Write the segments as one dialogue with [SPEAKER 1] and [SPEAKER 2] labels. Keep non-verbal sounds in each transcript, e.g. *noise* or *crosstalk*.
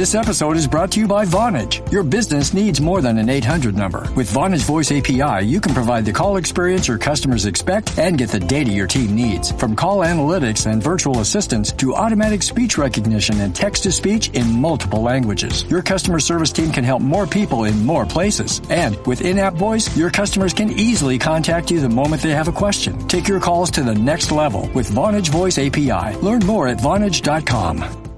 [SPEAKER 1] This episode is brought to you by Vonage. Your business needs more than an 800 number. With Vonage Voice API, you can provide the call experience your customers expect and get the data your team needs. From call analytics and virtual assistants to automatic speech recognition and text to speech in multiple languages. Your customer service team can help more people in more places. And with in-app voice, your customers can easily contact you the moment they have a question. Take your calls to the next level with Vonage Voice API. Learn more at Vonage.com.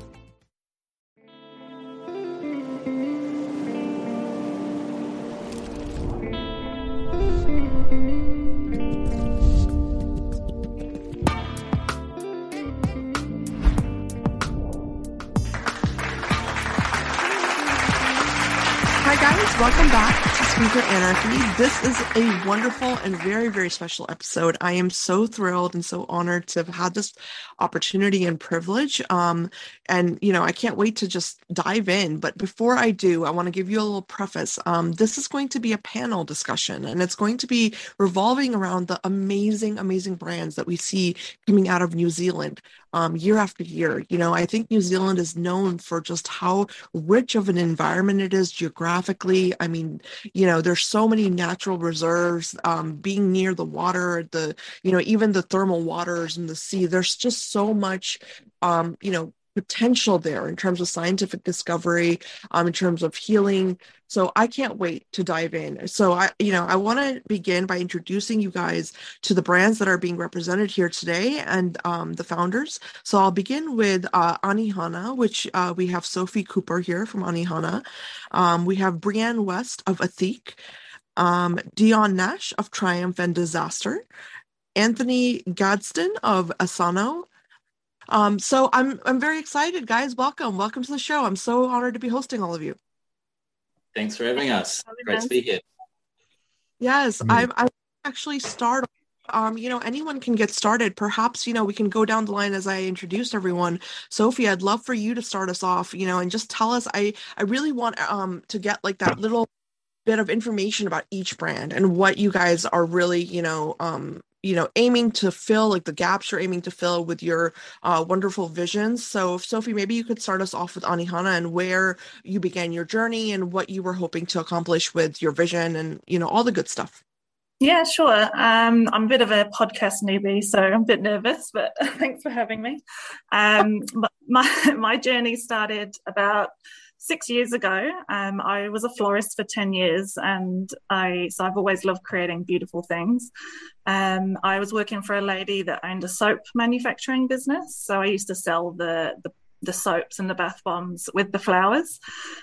[SPEAKER 2] This is a wonderful and very, very special episode. I am so thrilled and so honored to have had this opportunity and privilege. Um, and, you know, I can't wait to just dive in. But before I do, I want to give you a little preface. Um, this is going to be a panel discussion, and it's going to be revolving around the amazing, amazing brands that we see coming out of New Zealand um, year after year. You know, I think New Zealand is known for just how rich of an environment it is geographically. I mean, you know, there's so many natural reserves, um, being near the water, the, you know, even the thermal waters and the sea. There's just so much, um, you know, potential there in terms of scientific discovery, um, in terms of healing. So I can't wait to dive in. So I, you know, I want to begin by introducing you guys to the brands that are being represented here today and um, the founders. So I'll begin with uh, Anihana, which uh, we have Sophie Cooper here from Anihana. Um, we have Brianne West of Ethique, um, Dion Nash of Triumph and Disaster, Anthony Gadsden of Essano, um, so I'm I'm very excited, guys. Welcome, welcome to the show. I'm so honored to be hosting all of you.
[SPEAKER 3] Thanks for having us. Great to be here.
[SPEAKER 2] Yes, I'm. I actually start. Um, you know, anyone can get started. Perhaps you know we can go down the line as I introduced everyone. Sophie, I'd love for you to start us off. You know, and just tell us. I I really want um to get like that little bit of information about each brand and what you guys are really you know um you know aiming to fill like the gaps you're aiming to fill with your uh, wonderful visions so sophie maybe you could start us off with anihana and where you began your journey and what you were hoping to accomplish with your vision and you know all the good stuff
[SPEAKER 4] yeah, sure. Um, I'm a bit of a podcast newbie, so I'm a bit nervous, but *laughs* thanks for having me. Um, my my *laughs* journey started about six years ago, um, I was a florist for 10 years and I, so I've always loved creating beautiful things. Um, I was working for a lady that owned a soap manufacturing business. So I used to sell the, the, the soaps and the bath bombs with the flowers.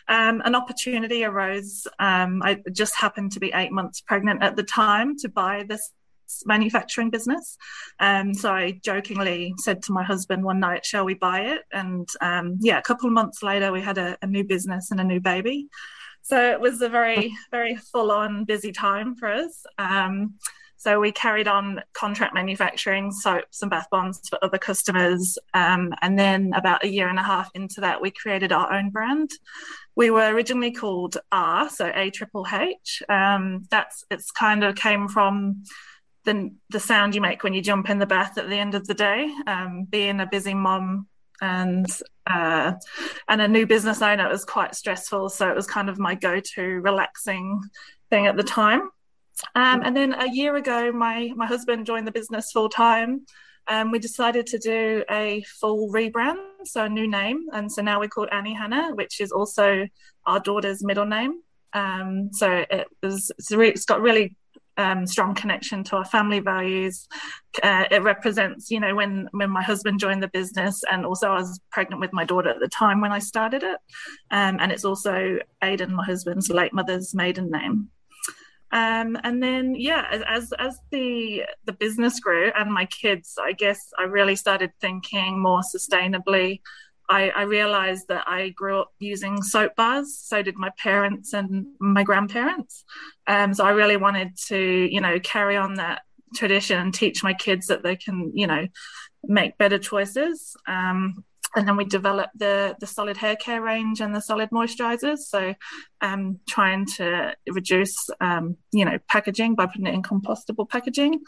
[SPEAKER 4] Um, an opportunity arose. Um, I just happened to be eight months pregnant at the time to buy this manufacturing business. Um, so I jokingly said to my husband one night, "Shall we buy it?" And um, yeah, a couple of months later, we had a, a new business and a new baby. So it was a very, very full-on busy time for us. Um, so we carried on contract manufacturing soaps and bath bombs for other customers. Um, and then about a year and a half into that, we created our own brand. We were originally called R, so A Triple H. Um, that's it's kind of came from the the sound you make when you jump in the bath at the end of the day. Um, being a busy mom and uh, and a new business owner, it was quite stressful. So it was kind of my go to relaxing thing at the time. Um, and then a year ago, my my husband joined the business full time. Um, we decided to do a full rebrand, so a new name, and so now we're called Anihana, which is also our daughter's middle name. Um, so it was it's, re- it's got really um, strong connection to our family values. Uh, it represents, you know, when when my husband joined the business, and also I was pregnant with my daughter at the time when I started it, um, and it's also Aidan, my husband's late mother's maiden name. Um, and then yeah, as as the the business grew and my kids, I guess I really started thinking more sustainably I, I, realized that I grew up using soap bars. So did my parents and my grandparents. Um, so I really wanted to, you know, carry on that tradition and teach my kids that they can, you know, make better choices. Um, and then we developed the the solid hair care range and the solid moisturizers so um, trying to reduce um, you know packaging by putting it in compostable packaging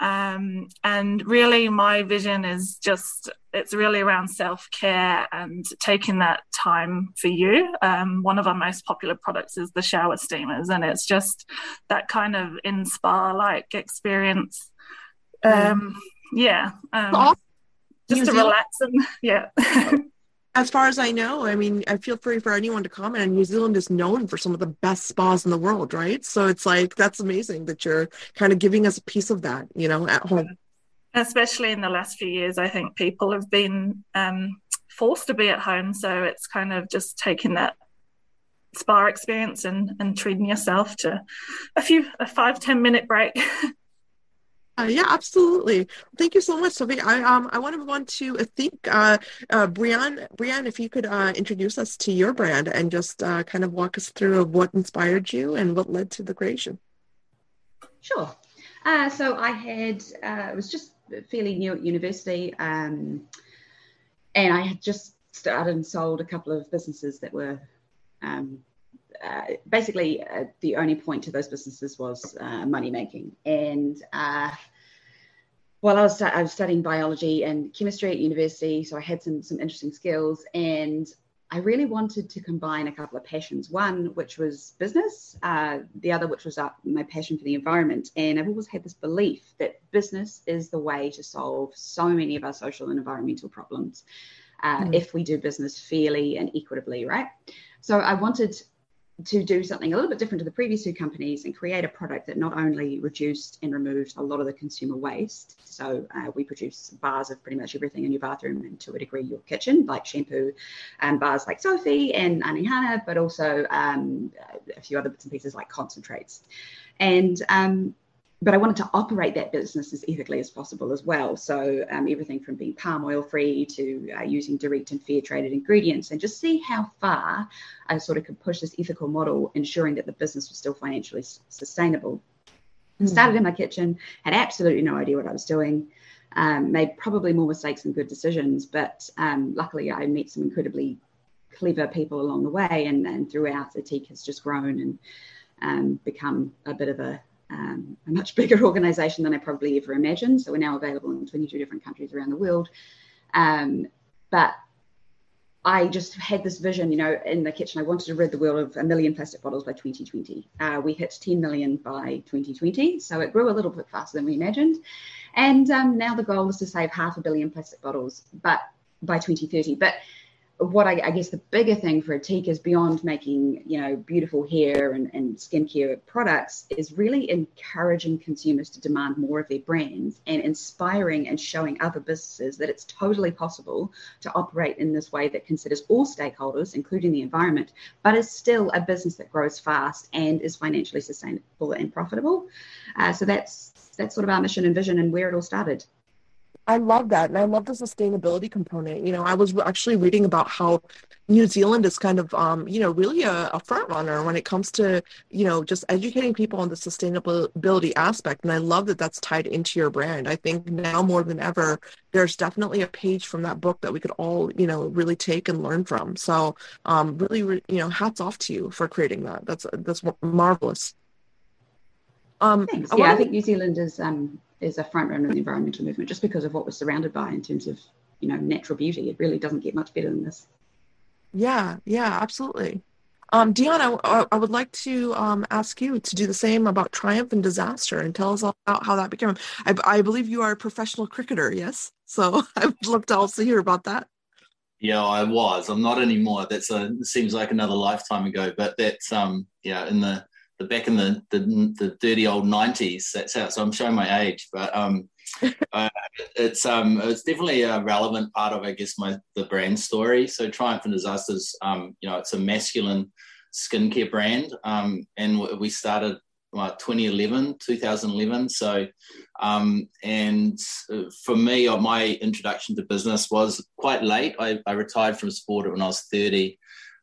[SPEAKER 4] um, and really my vision is just it's really around self-care and taking that time for you. Um, one of our most popular products is the shower steamers and it's just that kind of in spa like experience um, yeah um, just New to Zealand? relax and *laughs* yeah.
[SPEAKER 2] As far as I know, I mean, I feel free for anyone to comment. And New Zealand is known for some of the best spas in the world, right? So it's like that's amazing that you're kind of giving us a piece of that, you know, at home.
[SPEAKER 4] Especially in the last few years, I think people have been um, forced to be at home, so it's kind of just taking that spa experience and and treating yourself to a few a five ten minute break. *laughs*
[SPEAKER 2] Uh, yeah, absolutely. Thank you so much, Sophie. I um I want to move on to I think uh, uh Brianne. Brianne, if you could uh, introduce us to your brand and just uh, kind of walk us through what inspired you and what led to the creation.
[SPEAKER 5] Sure. Uh, so I had uh, was just fairly new at university, um, and I had just started and sold a couple of businesses that were um, uh, basically uh, the only point to those businesses was uh, money making and uh, while I was, I was studying biology and chemistry at university so i had some, some interesting skills and i really wanted to combine a couple of passions one which was business uh, the other which was my passion for the environment and i've always had this belief that business is the way to solve so many of our social and environmental problems mm. if we do business fairly and equitably right so I wanted to do something a little bit different to the previous two companies and create a product that not only reduced and removed a lot of the consumer waste. So uh, we produce bars of pretty much everything in your bathroom and to a degree your kitchen, like shampoo and bars like Sophie and Anihana, but also um, a few other bits and pieces like concentrates. And um, but I wanted to operate that business as ethically as possible as well. So um, everything from being palm oil free to uh, using direct and fair traded ingredients, and just see how far I sort of could push this ethical model, ensuring that the business was still financially sustainable. Mm. Started in my kitchen, had absolutely no idea what I was doing. Um, made probably more mistakes than good decisions, but um, luckily I met some incredibly clever people along the way, and, and throughout, Ethique has just grown and um, become a bit of a um, a much bigger *laughs* organization than I probably ever imagined. So we're now available in 22 different countries around the world. Um, but I just had this vision, you know, in the kitchen. I wanted to rid the world of a million plastic bottles by 2020. Uh, we hit 10 million by 2020, so it grew a little bit faster than we imagined. And um, now the goal is to save half a billion plastic bottles, but by 2030. But what I, I, guess the bigger thing for Ethique is beyond making you know beautiful hair and, and skincare products is really encouraging consumers to demand more of their brands and inspiring and showing other businesses that it's totally possible to operate in this way that considers all stakeholders, including the environment, but is still a business that grows fast and is financially sustainable and profitable. Uh, so that's that's sort of our mission and vision and where it all started.
[SPEAKER 2] I love that. And I love the sustainability component. You know, I was actually reading about how New Zealand is kind of, um, you know, really a, a front runner when it comes to, you know, just educating people on the sustainability aspect. And I love that that's tied into your brand. I think now more than ever, there's definitely a page from that book that we could all, you know, really take and learn from. So, um, really, you know, hats off to you for creating that. That's that's marvelous.
[SPEAKER 5] Um, Thanks. I yeah, I think New Zealand is um, is a front runner in the environmental movement just because of what we're surrounded by in terms of you know natural beauty. It really doesn't get much better than this.
[SPEAKER 2] Yeah, yeah, absolutely. Um, Dion, I, I would like to um, ask you to do the same about triumph and disaster and tell us all about how that became. I, I believe you are a professional cricketer, yes? So *laughs* I would love to also hear about that.
[SPEAKER 3] Yeah, I was. I'm not anymore. That's a seems like another lifetime ago, but that's um yeah in the the back in the, the, the dirty old nineties. That's how. So I'm showing my age, but um, *laughs* uh, it's um, it's definitely a relevant part of I guess my the brand story. So Triumph and Disasters, um, you know, it's a masculine skincare brand, um, and we started. 2011, 2011. So, um, and uh, for me, uh, my introduction to business was quite late. I, I retired from sport when I was 30,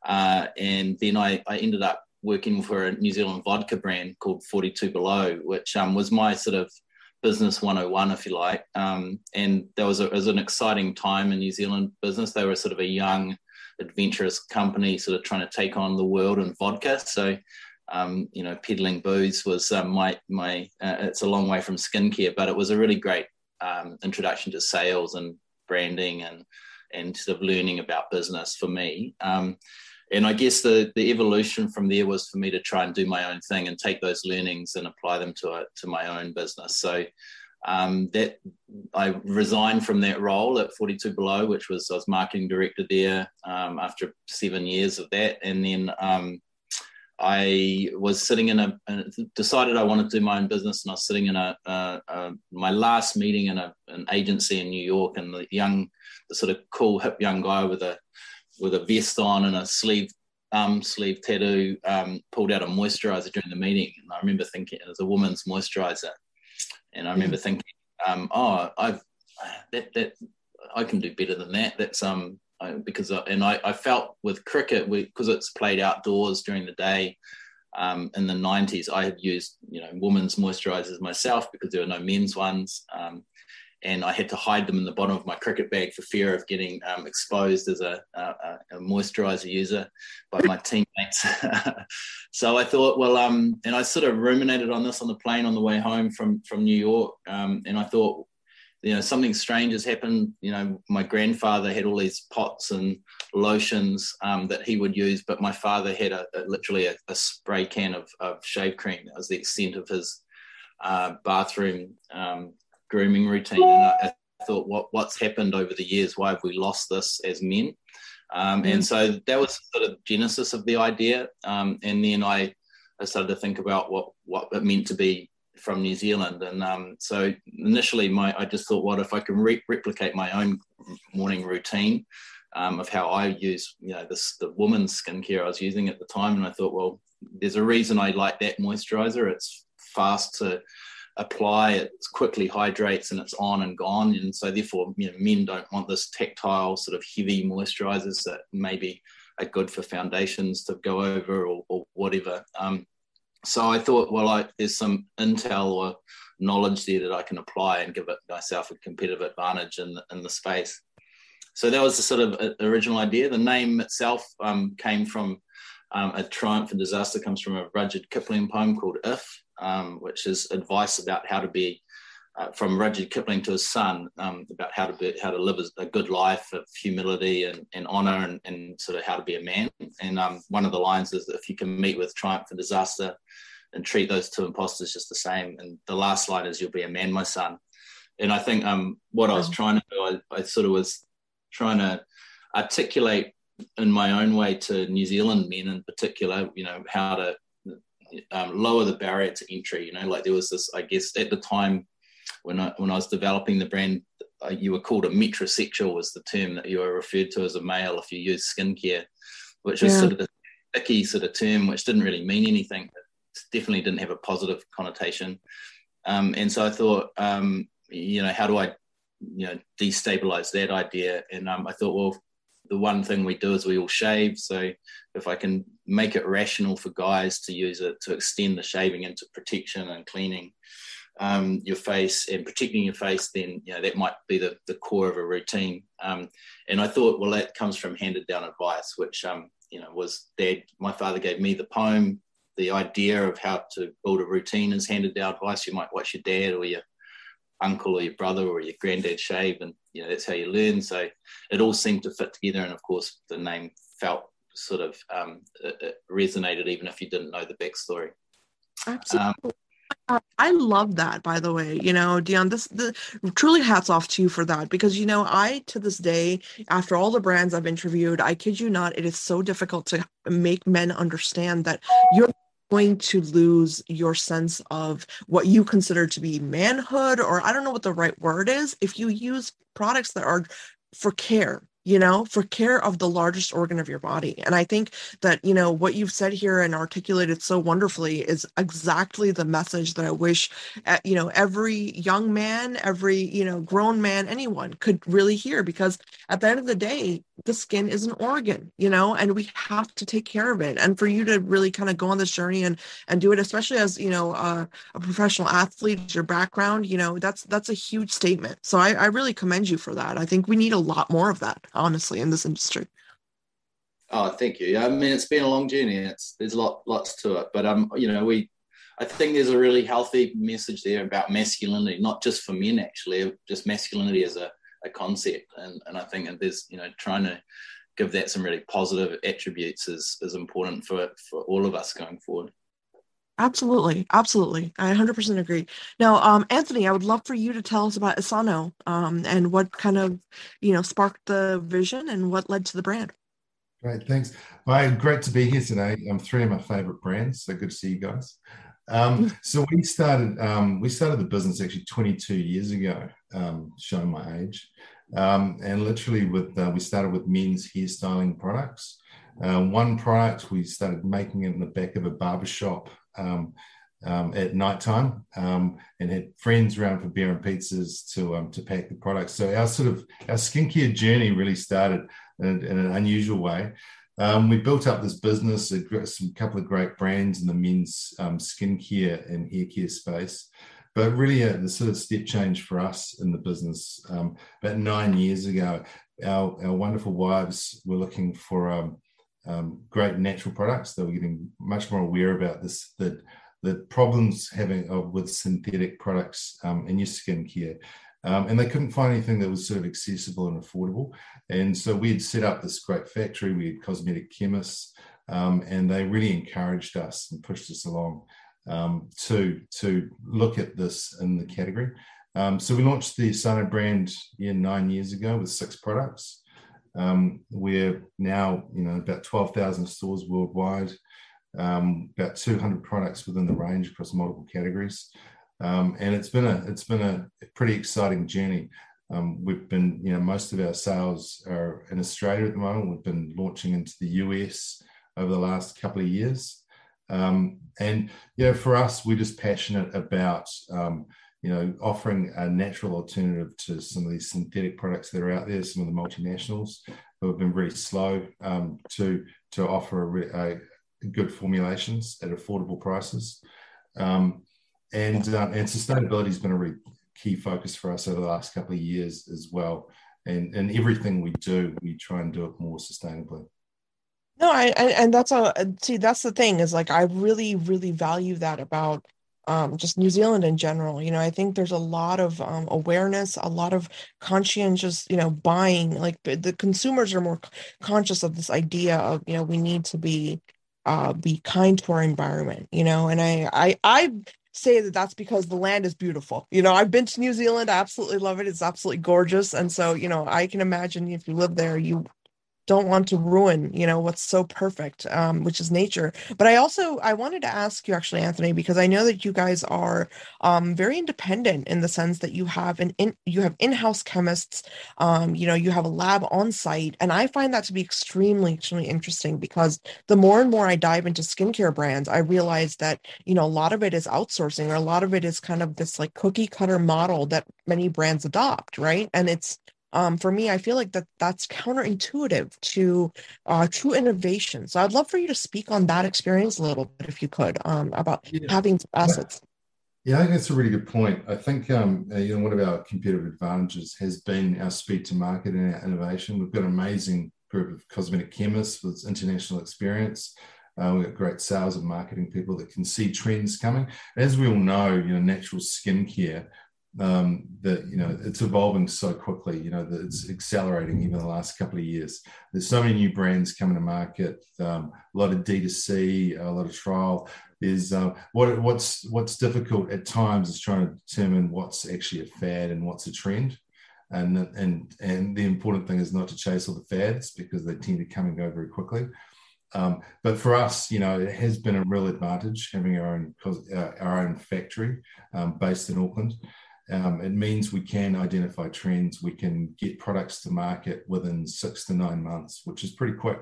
[SPEAKER 3] uh, and then I, I ended up working for a New Zealand vodka brand called 42 Below, which um, was my sort of business 101, if you like. Um, and there was, a, was an exciting time in New Zealand business. They were sort of a young, adventurous company, sort of trying to take on the world in vodka. So, um, you know, peddling booze was um, my my. Uh, it's a long way from skincare, but it was a really great um, introduction to sales and branding and and sort of learning about business for me. And I guess the the evolution from there was for me to try and do my own thing and take those learnings and apply them to it to my own business. So um, that I resigned from that role at 42 Below, which was I was marketing director there um, after seven years of that, and then um, I was sitting in a decided I wanted to do my own business, and I was sitting in a, a, a my last meeting in a, an agency in New York, and the young, the sort of cool hip young guy with a with a vest on and a sleeve um, sleeve tattoo um, pulled out a moisturizer during the meeting, and I remember thinking it was a woman's moisturizer, and I remember mm. thinking, um, oh, I've that that I can do better than that. That's um I, because I, and I, I felt with cricket because it's played outdoors during the day. Um, in the 90s, I had used you know women's moisturizers myself because there were no men's ones. Um, and I had to hide them in the bottom of my cricket bag for fear of getting um, exposed as a, a, a, moisturizer user by my teammates. *laughs* so I thought, well, um, and I sort of ruminated on this on the plane on the way home from from New York, um, and I thought, you know, something strange has happened. You know, my grandfather had all these pots and lotions um, that he would use, but my father had a, literally a, spray can of, of shave cream. That was the extent of his uh, bathroom um, grooming routine. And I, I, thought, what what's happened over the years? Why have we lost this as men? Um, mm. And so that was sort of genesis of the idea. Um, and then I, I started to think about what what it meant to be from New Zealand. And um, so initially, my I just thought, what if I can re- replicate my own morning routine um, of how I use, you know, this the woman's skincare I was using at the time. And I thought, well, there's a reason I like that moisturizer. It's fast to apply, it quickly hydrates and it's on and gone. And so therefore, you know, men don't want this tactile sort of heavy moisturizers that maybe are good for foundations to go over or, or whatever. Um, so I thought, well, I, there's some intel or knowledge there that I can apply and give it myself a competitive advantage in the, in the space. So that was the sort of uh, original idea. The name itself um, came from um, a triumph and disaster comes from a Rudyard Kipling poem called If, um, which is advice about how to be uh, from Rudyard Kipling to his son um, about how to be, how to live a good life of humility and, and honor and, and, sort of how to be a man. And um, one of the lines is that if you can meet with triumph and disaster and treat those two imposters just the same. And the last line is you'll be a man, my son. And I think um, what I was trying to do, I, I sort of was trying to articulate in my own way to New Zealand men in particular, you know, how to um, lower the barrier to entry. You know, like there was this, I guess, at the time when I when I was developing the brand, uh, you were called a metrosexual was the term that you were referred to as a male if you use skincare, which was yeah. sort of a icky sort of term, which didn't really mean anything. It definitely didn't have a positive connotation. Um, and so I thought, um, you know, how do I, you know, destabilize that idea? And um, I thought, well, the one thing we do is we all shave. So if I can make it rational for guys to use it to extend the shaving into protection and cleaning um, your face and protecting your face, then you know that might be the, the core of a routine. Um, and I thought, well, that comes from handed down advice, which um, you know was dad. My father gave me the poem. The idea of how to build a routine is handed down advice. You might watch your dad or your uncle or your brother or your granddad shave, and you know that's how you learn. So it all seemed to fit together, and of course the name felt sort of um, it, it resonated even if you didn't know the backstory.
[SPEAKER 2] Absolutely. Um, I love that, by the way. You know, Dion, this the truly hats off to you for that because you know, I to this day, after all the brands I've interviewed, I kid you not, it is so difficult to make men understand that you're going to lose your sense of what you consider to be manhood, or I don't know what the right word is, if you use products that are for care you know, for care of the largest organ of your body. And I think that, you know, what you've said here and articulated so wonderfully is exactly the message that I wish, uh, you know, every young man, every, you know, grown man, anyone could really hear because at the end of the day, the skin is an organ, you know, and we have to take care of it. And for you to really kind of go on this journey and and do it, especially as you know uh, a professional athlete, your background, you know, that's that's a huge statement. So I, I really commend you for that. I think we need a lot more of that, honestly, in this industry.
[SPEAKER 3] Oh, thank you. Yeah, I mean, it's been a long journey. It's there's a lot lots to it, but um, you know, we I think there's a really healthy message there about masculinity, not just for men actually, just masculinity as a a concept. And, and I think that there's, you know, trying to give that some really positive attributes is, is important for, for all of us going forward.
[SPEAKER 2] Absolutely. Absolutely. I 100% agree. Now, um, Anthony, I would love for you to tell us about Essano um, and what kind of, you know, sparked the vision and what led to the brand.
[SPEAKER 6] Great. Thanks. Well, great to be here today. Um, three of my favorite brands. So good to see you guys. Um, *laughs* so we started um, we started the business actually 22 years ago, um, showing my age, um, and literally with uh, we started with men's hairstyling products. Uh, one product we started making it in the back of a barber shop um, um, at nighttime, um, and had friends around for beer and pizzas to um, to pack the products. So our sort of our skincare journey really started in, in an unusual way. Um, we built up this business, a some couple of great brands in the men's um, skincare and hair care space. But really, uh, the sort of step change for us in the business um, about nine years ago, our, our wonderful wives were looking for um, great natural products. They were getting much more aware about this that the problems having uh, with synthetic products um, in your skincare um, and they couldn't find anything that was sort of accessible and affordable. And so we had set up this great factory. We had cosmetic chemists, um, and they really encouraged us and pushed us along um, to to look at this in the category. Um, so we launched the Essano brand yeah, nine years ago with six products. Um, we're now you know about twelve thousand stores worldwide. Um, about 200 products within the range across multiple categories. Um, and it's been a it's been a pretty exciting journey. Um, we've been, you know, most of our sales are in Australia at the moment. We've been launching into the US over the last couple of years. Um, and, you know, for us, we're just passionate about, um, you know, offering a natural alternative to some of these synthetic products that are out there, some of the multinationals who have been very slow um, to, to offer a, a good formulations at affordable prices. Um, and um, and sustainability has been a really key focus for us over the last couple of years as well. And and everything we do, we try and do it more sustainably.
[SPEAKER 2] No, I and, and that's a see that's the thing is like I really really value that about um, just New Zealand in general. You know, I think there's a lot of um, awareness, a lot of conscientious, you know, buying. Like the consumers are more conscious of this idea of, you know, we need to be uh, be kind to our environment. You know, and I I I say that that's because the land is beautiful. You know, I've been to New Zealand. I absolutely love it. It's absolutely gorgeous. And so, you know, I can imagine if you live there, you don't want to ruin you know what's so perfect um, which is nature. But i also i wanted to ask you actually anthony because i know that you guys are um, very independent in the sense that you have an in you have in-house chemists um, you know you have a lab on site and i find that to be extremely extremely interesting because the more and more i dive into skincare brands i realize that you know a lot of it is outsourcing or a lot of it is kind of this like cookie cutter model that many brands adopt right? And it's um, for me, I feel like that that's counterintuitive to uh, true innovation. So I'd love for you to speak on that experience a little bit, if you could, um, about yeah. having assets.
[SPEAKER 6] Yeah, I think that's a really good point. I think um, uh, you know one of our competitive advantages has been our speed to market and our innovation. We've got an amazing group of cosmetic chemists with international experience. Uh, we've got great sales and marketing people that can see trends coming. As we all know, you know, natural skincare um, that you know it's evolving so quickly. You know that it's accelerating even the last couple of years. There's so many new brands coming to market. Um, a lot of D2C, a lot of trial. Is uh, what what's what's difficult at times is trying to determine what's actually a fad and what's a trend. And, and and the important thing is not to chase all the fads because they tend to come and go very quickly. Um, but for us, you know, it has been a real advantage having our own uh, our own factory um, based in Auckland Um, it means we can identify trends. We can get products to market within six to nine months, which is pretty quick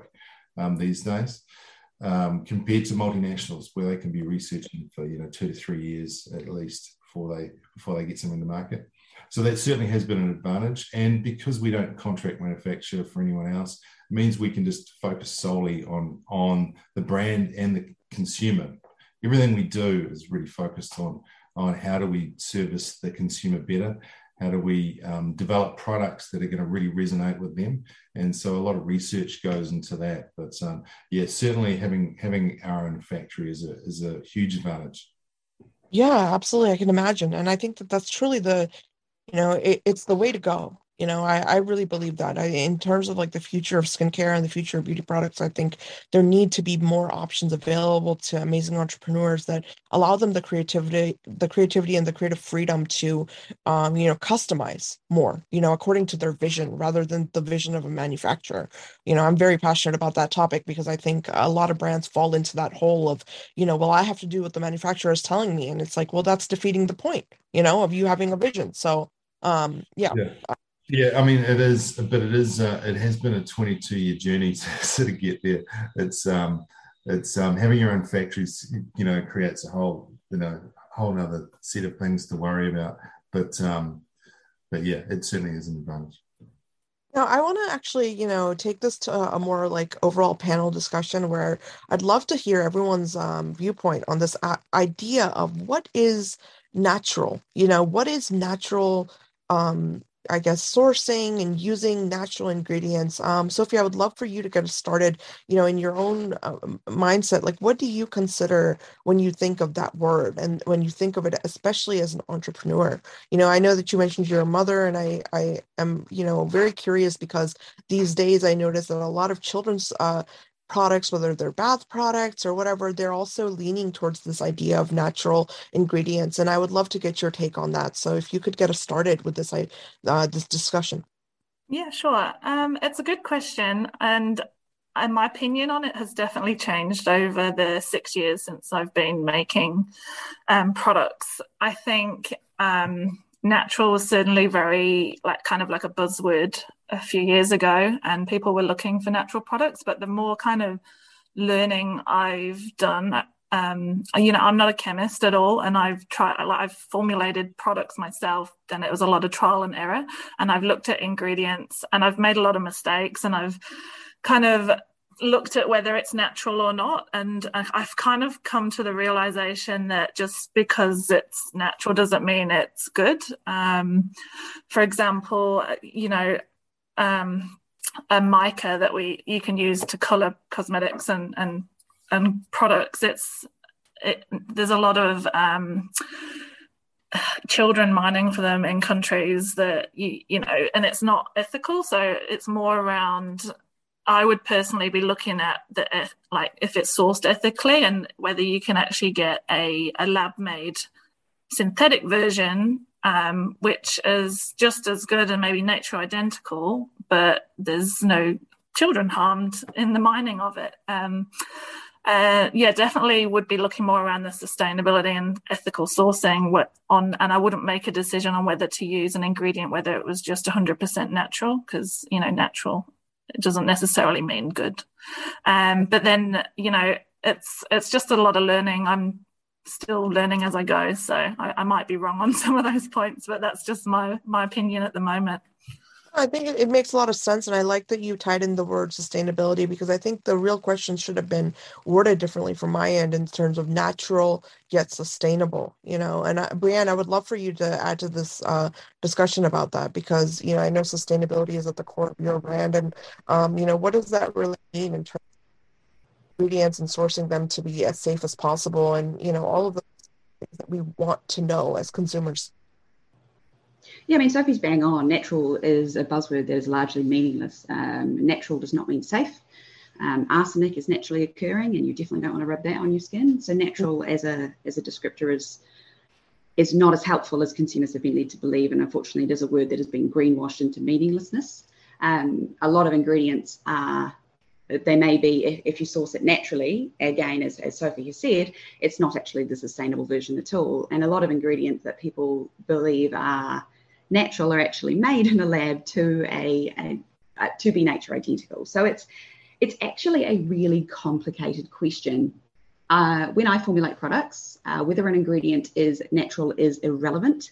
[SPEAKER 6] um, these days, um, compared to multinationals where they can be researching for you know two to three years at least before they before they get something to market. So that certainly has been an advantage. And because we don't contract manufacture for anyone else, it means we can just focus solely on on the brand and the consumer. Everything we do is really focused on on how do we service the consumer better? How do we um, develop products that are going to really resonate with them? And so a lot of research goes into that but um, yeah certainly having having our own factory is a, is a huge advantage.
[SPEAKER 2] Yeah absolutely i can imagine and i think that that's truly the you know it, it's the way to go you know I, I really believe that. I, in terms of like the future of skincare and the future of beauty products i think there need to be more options available to amazing entrepreneurs that allow them the creativity the creativity and the creative freedom to um, you know customize more you know according to their vision rather than the vision of a manufacturer. You know i'm very passionate about that topic because i think a lot of brands fall into that hole of you know well i have to do what the manufacturer is telling me. And it's like well that's defeating the point you know of you having a vision. So um yeah,
[SPEAKER 6] yeah. Yeah, I mean it is, but it is. Uh, it has been a 22 year journey *laughs* to sort of get there. It's um, it's um, having your own factories. You know, creates a whole you know whole other set of things to worry about. But um, but yeah, it certainly is an advantage.
[SPEAKER 2] Now, I want to actually, you know, take this to a more like overall panel discussion where I'd love to hear everyone's um, viewpoint on this uh, idea of what is natural. You know, what is natural um, I guess sourcing and using natural ingredients. Um, Sophie, I would love for you to get us started, you know, in your own uh, mindset. Like, what do you consider when you think of that word, and when you think of it, especially as an entrepreneur? You know, I know that you mentioned you're a mother, and I, I am, you know, very curious because these days I notice that a lot of children's uh, products, whether they're bath products or whatever, they're also leaning towards this idea of natural ingredients. And I would love to get your take on that. So if you could get us started with this uh, this discussion.
[SPEAKER 4] Yeah, sure. Um, it's a good question, and and my opinion on it has definitely changed over the six years since I've been making um, products. I think um, natural was certainly very like kind of like a buzzword a few years ago and people were looking for natural products but the more kind of learning i've done um, you know i'm not a chemist at all and i've tried i've formulated products myself and it was a lot of trial and error and i've looked at ingredients and i've made a lot of mistakes and i've kind of looked at whether it's natural or not and i've kind of come to the realization that just because it's natural doesn't mean it's good. Um, for example you know um, a mica that we you can use to color cosmetics and and and products. It's it, there's a lot of um, children mining for them in countries that you you know and it's not ethical. So it's more around I would personally be looking at the like if it's sourced ethically and whether you can actually get a, a lab made synthetic version um, which is just as good and maybe nature identical, but there's no children harmed in the mining of it. Um, uh, yeah, definitely would be looking more around the sustainability and ethical sourcing what on, and I wouldn't make a decision on whether to use an ingredient whether it was just 100% natural because you know natural it doesn't necessarily mean good. Um, but then you know it's it's just a lot of learning. I'm still learning as I go, so I, I might be wrong on *laughs* some of those points, but that's just my my opinion at the moment.
[SPEAKER 2] I think it, makes a lot of sense. And I like that you tied in the word sustainability because I think the real question should have been worded differently from my end in terms of natural yet sustainable, you know. And I, Brianne, I would love for you to add to this uh, discussion about that because, you know, I know sustainability is at the core of your brand. And, um, you know, what does that really mean in terms ingredients and sourcing them to be as safe as possible? And, you know, all of the things that we want to know as consumers.
[SPEAKER 5] Yeah, I mean, Sophie's bang on. Natural is a buzzword that is largely meaningless. Um, natural does not mean safe. Um, arsenic is naturally occurring, and you definitely don't want to rub that on your skin. So, natural as a as a descriptor is is not as helpful as consumers have been led to believe. And unfortunately, it is a word that has been greenwashed into meaninglessness. Um, a lot of ingredients are they may be if, if, you source it naturally again as, as sophie has said it's not actually the sustainable version at all. And a lot of ingredients that people believe are natural are actually made *laughs* in a lab to a, a, a to be nature identical. So it's it's actually a really complicated question. Uh, when i formulate products uh, whether an ingredient is natural is irrelevant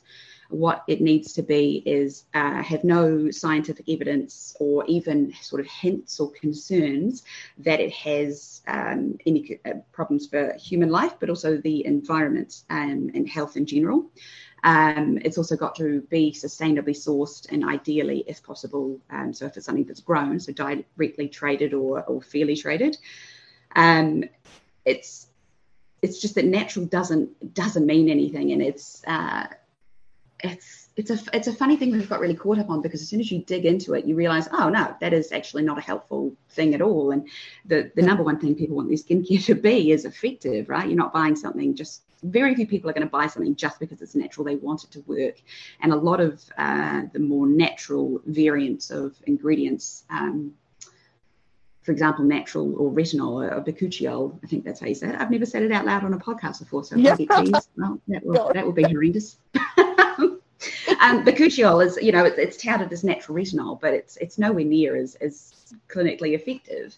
[SPEAKER 5] what it needs to be is uh, have no scientific evidence or even sort of hints or concerns that it has um, any uh, problems for human life, but also the environment um, and health in general. Um, it's also got to be sustainably sourced and ideally, if possible, um, so if it's something that's grown, so directly traded or, or fairly traded. Um, it's it's just that natural doesn't doesn't mean anything, and it's uh, it's it's a it's a funny thing we've got really caught up on because as soon as you dig into it, you realize, oh no, that is actually not a helpful thing at all. And the the number one thing people want their skincare to be is effective, right? You're not buying something just. Very few people are going to buy something just because it's natural. They want it to work, and a lot of uh, the more natural variants of ingredients um, for example, natural or retinol or bakuchiol. I think that's how you say it. I've never said it out loud on a podcast before, so yeah. well, that will, *laughs* that will be horrendous. *laughs* um, bakuchiol is, you know, it's, it's touted as natural retinol, but it's it's nowhere near as, as clinically effective.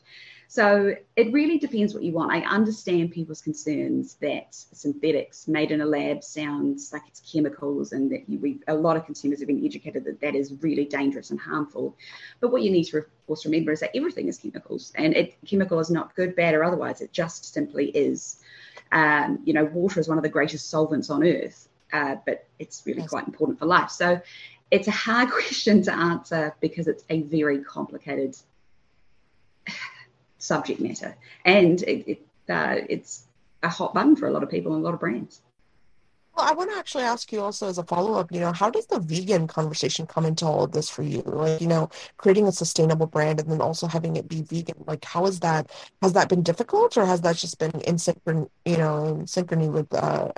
[SPEAKER 5] So it really depends what you want. I understand people's concerns that synthetics made in a lab sounds like it's chemicals, and that you, we, a lot of consumers have been educated that that is really dangerous and harmful. But what you need to, of course, remember is that everything is chemicals, and it, chemical is not good, bad, or otherwise. It just simply is. Um, you know, water is one of the greatest solvents on earth, uh, but it's really yes. quite important for life. So it's a hard *laughs* question to answer because it's a very complicated *sighs* subject matter, and it, it uh, it's a hot button for a lot of people and a lot of brands.
[SPEAKER 2] Well, I want to actually ask you also as a follow up, you know, how does the vegan conversation come into all of this for you? Like, you know, creating a sustainable brand and then also having it be vegan. Like, how is that? Has that been difficult or has that just been in synchrony, you know, in synchrony with uh,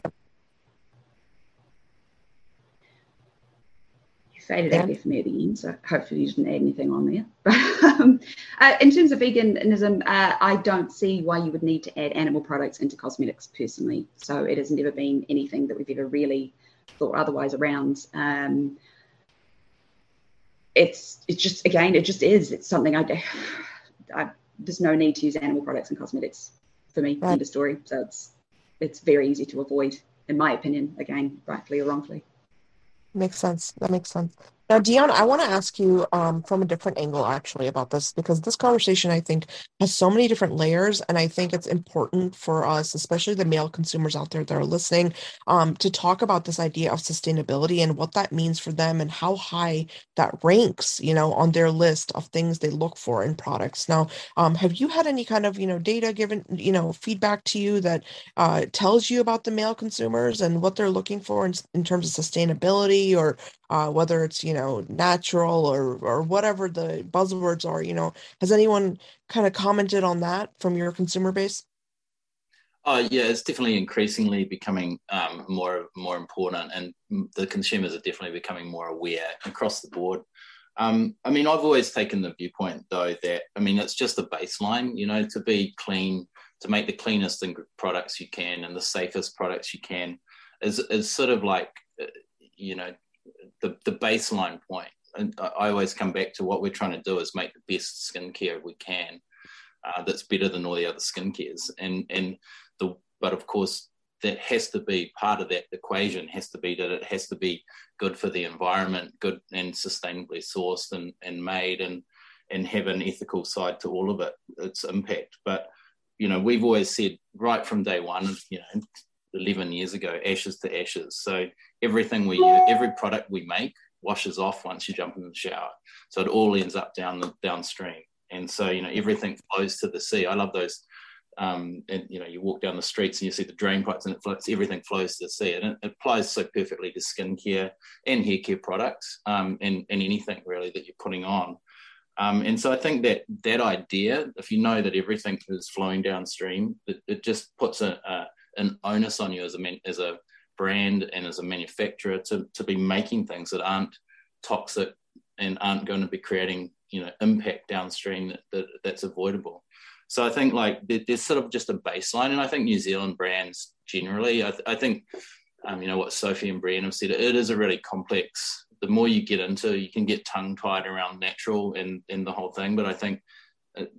[SPEAKER 5] faded yeah. out there for me at the end, so hopefully you didn't add anything on there. But *laughs* um, uh, in terms of veganism, uh, I don't see why you would need to add animal products into cosmetics personally. So it has never been anything that we've ever really thought otherwise around. Um, it's it's just again, it just is. It's something I, *sighs* I there's no need to use animal products in cosmetics for me. Right. End of story. So it's it's very easy to avoid, in my opinion. Again, rightfully or wrongfully.
[SPEAKER 2] Makes sense. That makes sense. Now, Dion, I want to ask you um, from a different angle actually about this because this conversation, I think, has so many different layers. And I think it's important for us, especially the male consumers out there that are listening, um, to talk about this idea of sustainability and what that means for them and how high that ranks, you know, on their list of things they look for in products. Now, um, have you had any kind of, you know, data given, you know, feedback to you that uh, tells you about the male consumers and what they're looking for in, in terms of sustainability or uh, whether it's you know natural or or whatever the buzzwords are you know has anyone kind of commented on that from your consumer base
[SPEAKER 3] Oh yeah, it's definitely increasingly becoming um, more more important, and the consumers are definitely becoming more aware across the board. Um, I mean, I've always taken the viewpoint though that I mean it's just a baseline, you know, to be clean, to make the cleanest products you can and the safest products you can, is is sort of like, uh, you know, the, the baseline point. And I always come back to what we're trying to do is make the best skincare we can. Uh, that's better than all the other skincares. And and the but of course that has to be part of that equation has to be that it has to be good for the environment, good and sustainably sourced and, and made and and have an ethical side to all of it, its impact. But you know, we've always said right from day one, you know, 11 years ago, ashes to ashes. So everything we every product we make washes off once you jump in the shower. So it all ends up down the downstream. And so, you know, everything flows to the sea. I love those. Um, and you know, you walk down the streets and you see the drain pipes and it floats, everything flows to the sea. And it, it applies so perfectly to skincare and hair care products um, and, and anything really that you're putting on. Um, and so I think that that idea, if you know that everything is flowing downstream, it, it just puts a, a, an onus on you as a as a brand and as a manufacturer to, to be making things that aren't toxic and aren't going to be creating you know impact downstream that, that that's avoidable so I think like there's sort of just a baseline, and I think New Zealand brands generally, I, th- I think, um, you know what Sophie and Brianne have said, it is a really complex. The more you get into, you can get tongue tied around natural and and the whole thing. But I think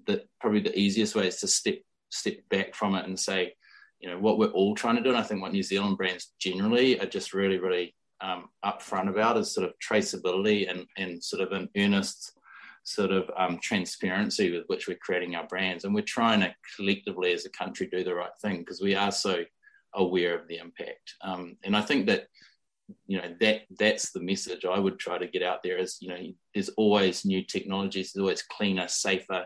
[SPEAKER 3] that probably the easiest way is to step step back from it and say, you know, what we're all trying to do, and I think what New Zealand brands generally are just really really um, upfront about is sort of traceability and and sort of an earnest sort of um, transparency with which we're creating our brands. And we're trying to collectively as a country do the right thing because we are so aware of the impact. Um, and I think that, you know, that that's the message I would try to get out there is, you know, there's always new technologies, there's always cleaner, safer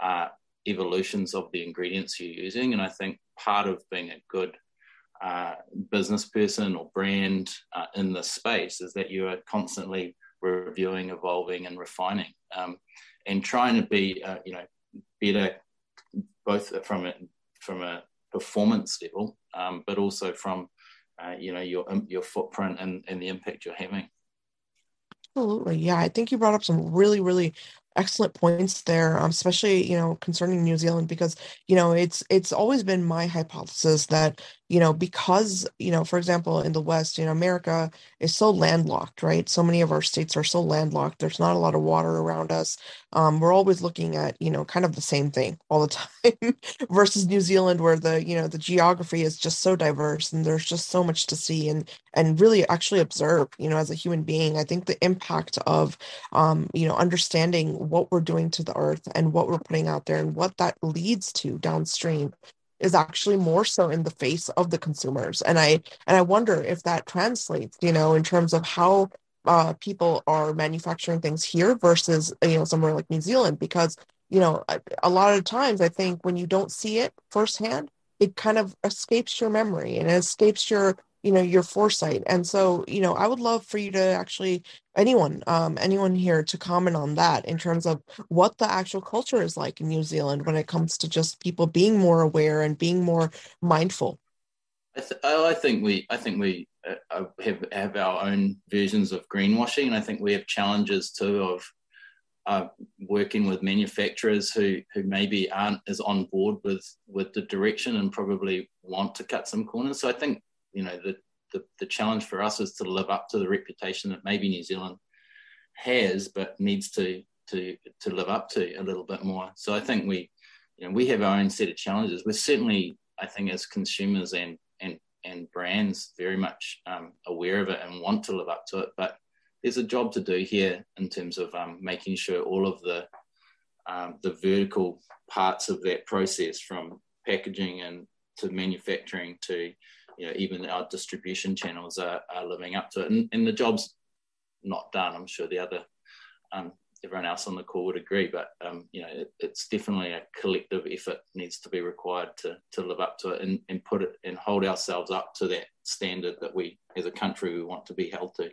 [SPEAKER 3] uh, evolutions of the ingredients you're using. And I think part of being a good uh, business person or brand uh, in this space is that you are constantly reviewing, evolving, and refining, um, and trying to be, uh, you know, better both from a from a performance level, um, but also from, uh, you know, your your footprint and, and the impact you're having.
[SPEAKER 2] Absolutely, yeah. I think you brought up some really, really excellent points there um, especially you know concerning new zealand because you know it's it's always been my hypothesis that you know because you know for example in the west you know america is so landlocked right? So many of our states are so landlocked. There's not a lot of water around us. Um, we're always looking at you know kind of the same thing all the *laughs* time versus new zealand where the you know the geography is just so diverse and there's just so much to see and and really actually observe you know as a human being. I think the impact of um, you know understanding what we're doing to the earth and what we're putting out there and what that leads to downstream is actually more so in the face of the consumers. And i and i wonder if that translates you know in terms of how uh, people are manufacturing things here versus you know somewhere like new zealand because you know a, a lot of times i think when you don't see it firsthand it kind of escapes your memory and it escapes your you know your foresight. And so you know i would love for you to actually anyone um anyone here to comment on that in terms of what the actual culture is like in new zealand when it comes to just people being more aware and being more mindful.
[SPEAKER 3] I, th- I think we i think we uh, uh, have have our own versions of greenwashing and i think we have challenges too of uh, working with manufacturers who who maybe aren't as on board with with the direction and probably want to cut some corners. So i think you know, the, the, the challenge for us is to live up to the reputation that maybe New Zealand has, but needs to to to live up to a little bit more. So I think we, you know, we have our own set of challenges. We're certainly, I think, as consumers and and and brands, very much um, aware of it and want to live up to it. But there's a job to do here in terms of um, making sure all of the um, the vertical parts of that process, from packaging and to manufacturing to you know, even our distribution channels are, are living up to it. And, and the job's not done. I'm sure the other, um, everyone else on the call would agree, but um, you know, it, it's definitely a collective effort needs to be required to, to live up to it and, and put it and hold ourselves up to that standard that we, as a country, we want to be held to.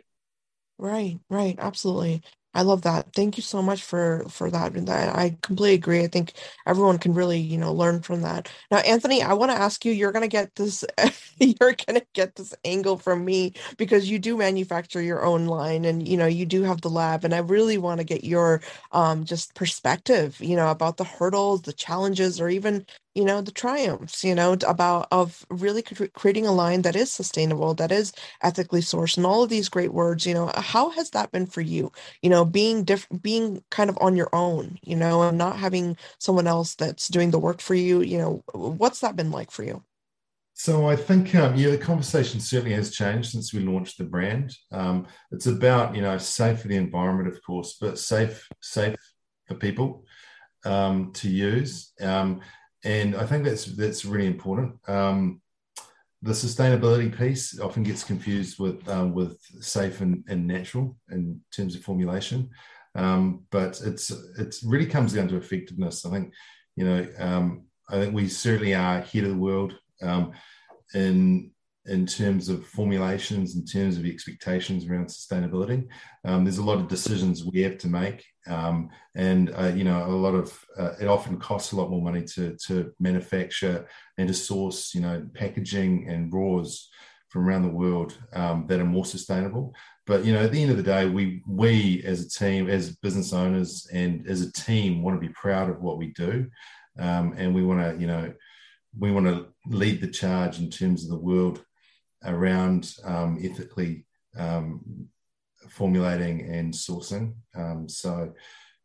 [SPEAKER 2] Right, right, absolutely. I love that. Thank you so much for for that. And I completely agree. I think everyone can really, you know, learn from that. Now, Anthony, I want to ask you. You're gonna get this. *laughs* you're gonna get this angle from me because you do manufacture your own line, and you know, you do have the lab. And I really want to get your um, just perspective, you know, about the hurdles, the challenges, or even you know the triumphs you know about of really creating a line that is sustainable that is ethically sourced and all of these great words you know how has that been for you you know being different being kind of on your own you know and not having someone else that's doing the work for you you know what's that been like for you
[SPEAKER 6] so I think um, yeah, the conversation certainly has changed since we launched the brand. Um, it's about you know safe for the environment, of course, but safe safe for people um, to use. Um, and I think that's that's really important. Um, the sustainability piece often gets confused with um, with safe and, and, natural in terms of formulation, um, but it's it really comes down to effectiveness. I think you know um, I think we certainly are ahead of the world um, in in terms of formulations, in terms of expectations around sustainability. Um, there's a lot of decisions we have to make, um, and uh, you know, a lot of uh, it often costs a lot more money to to manufacture and to source, you know, packaging and raws from around the world um, that are more sustainable. But you know, at the end of the day, we we as a team, as business owners, and as a team, want to be proud of what we do. um, and we want to, you know, we want to lead the charge in terms of the world around um, ethically um, formulating and sourcing. Um, so,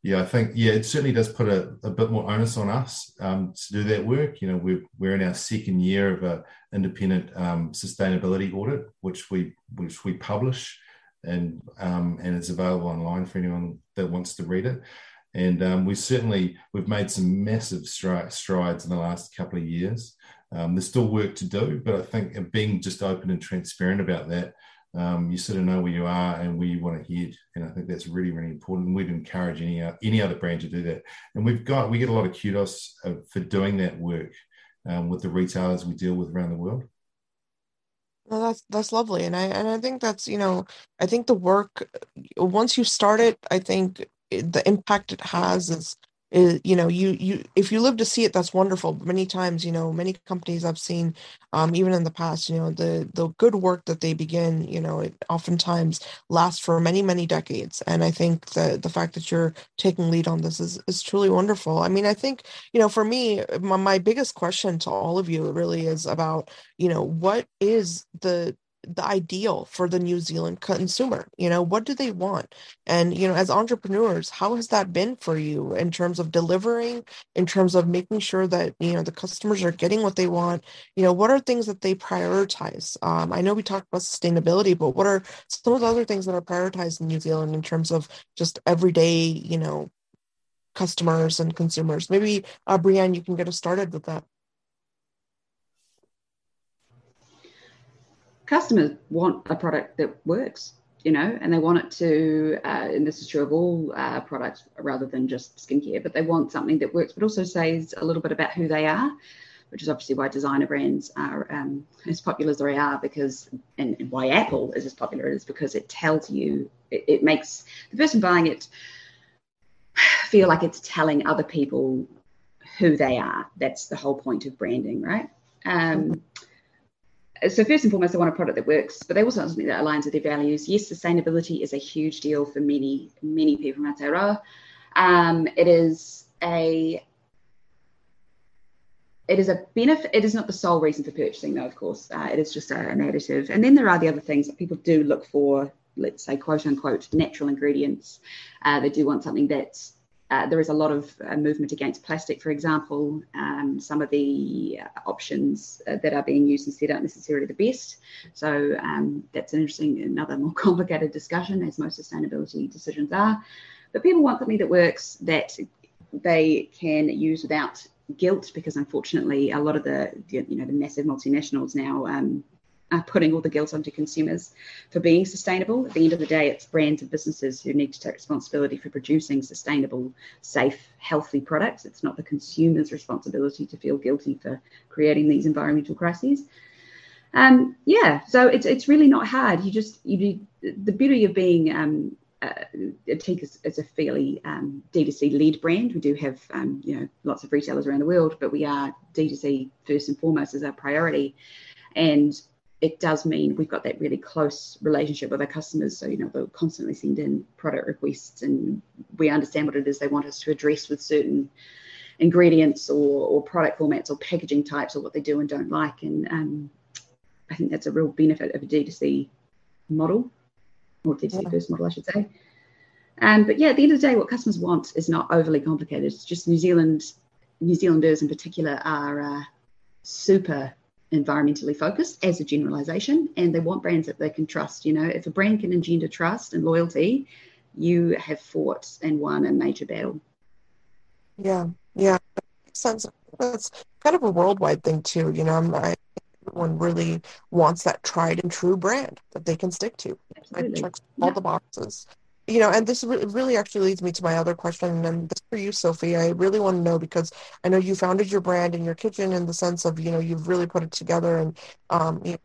[SPEAKER 6] yeah, I think yeah, it certainly does put a, a bit more onus on us um, to do that work. You know, we're we're in our second year of a independent um, sustainability audit, which we which we publish, and and it's available online for anyone that wants to read it. And um, we certainly we've made some massive stri- strides in the last couple of years. Um, there's still work to do, but I think being just open and transparent about that um, you sort of know where you are and where you want to head. And I think that's really, really important. we'd encourage any uh, any other brand to do that. And we've got we get a lot of kudos uh, for doing that work um, with the retailers we deal with around the world.
[SPEAKER 2] Well, that's that's lovely, and I and I think that's you know I think the work once you start it, I think the impact it has is is you know you you if you live to see it that's wonderful. Many times you know many companies i've seen um, even in the past you know the the good work that they begin you know it oftentimes lasts for many many decades. And i think that the fact that you're taking lead on this is is truly wonderful. I mean i think you know for me my, my biggest question to all of you really is about you know what is the the ideal for the New Zealand consumer? You know, what do they want? And, you know, as entrepreneurs, how has that been for you in terms of delivering, in terms of making sure that, you know, the customers are getting what they want? You know, what are things that they prioritize? Um, I know we talked about sustainability, but what are some of the other things that are prioritized in New Zealand in terms of just everyday, you know, customers and consumers? Maybe, uh, Brianne, you can get us started with that.
[SPEAKER 5] Customers want a product that works you know and they want it to uh, and this is true of all uh, products rather than just skincare but they want something that works but also says a little bit about who they are which is obviously why designer brands are um, as popular as they are because and, and, why apple is as popular is because it tells you it, it makes the person buying it feel like it's telling other people who they are. That's the whole point of branding right? Um, so first and foremost, they want a product that works, but they also want something that aligns with their values. Yes, sustainability is a huge deal for many, many people from Aotearoa. Um, it is a it is a benefit. It is not the sole reason for purchasing, though. Of course, uh, it is just a, an additive. And then there are the other things that people do look for. Let's say, quote unquote, natural ingredients. Uh, they do want something that's uh, there is a lot of uh, movement against plastic, for example. Um, some of the options uh, that are being used instead aren't necessarily the best. So um, that's an interesting, another more *laughs* complicated discussion, as most sustainability decisions are. But people want something that works that they can use without guilt, because unfortunately, a lot of the you know the massive multinationals now um, uh, putting all the guilt onto consumers for being sustainable. At the end of the day, it's brands and businesses who need to take responsibility for producing sustainable, safe, healthy products. It's not the consumer's responsibility to feel guilty for creating these environmental crises. Um, yeah, so it's it's really not hard. You just you do the beauty of being um, uh, Ethique is, is, a fairly um, D2C led brand. We do have um, you know lots of retailers around the world, but we are D2C first and foremost as our priority. And it does mean we've got that really close relationship with our customers. So, you know, they'll constantly send in product requests and we understand what it is they want us to address with certain ingredients or, or product formats or packaging types or what they do and don't like. And um, I think that's a real benefit of a D2C model or D2C yeah. first model, I should say. Um, but yeah, at the end of the day, what customers want is not overly complicated. It's just New Zealand, New Zealanders in particular are uh, super environmentally focused as a generalization and they want brands that they can trust you know. If a brand can engender trust and loyalty you have fought and won a major battle.
[SPEAKER 2] Yeah yeah. That makes sense that's kind of a worldwide thing too you know. I, everyone really wants that tried and true brand that they can stick to.
[SPEAKER 5] Absolutely.
[SPEAKER 2] checks all yeah. the boxes you know, and this really actually leads me to my other question, and this for you, Sophie. I really want to know because I know you founded your brand in your kitchen in the sense of you know you've really put it together, and um, you know,